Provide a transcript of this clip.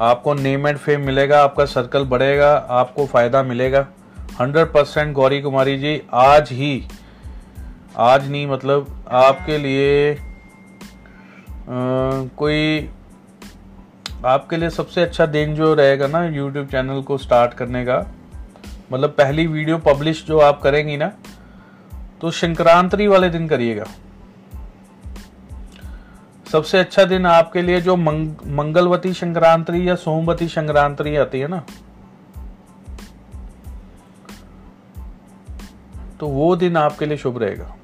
आपको name and fame मिलेगा आपका सर्कल बढ़ेगा आपको फ़ायदा मिलेगा। हंड्रेड परसेंट गौरी कुमारी जी आज ही आज नहीं मतलब आपके लिए आ, कोई आपके लिए सबसे अच्छा दिन जो रहेगा ना यूट्यूब चैनल को स्टार्ट करने का मतलब पहली वीडियो पब्लिश जो आप करेंगी ना तो संक्रांति वाले दिन करिएगा। सबसे अच्छा दिन आपके लिए जो मंग, मंगलवती संक्रांति या सोमवती संक्रांति आती है ना? तो वो दिन आपके लिए शुभ रहेगा।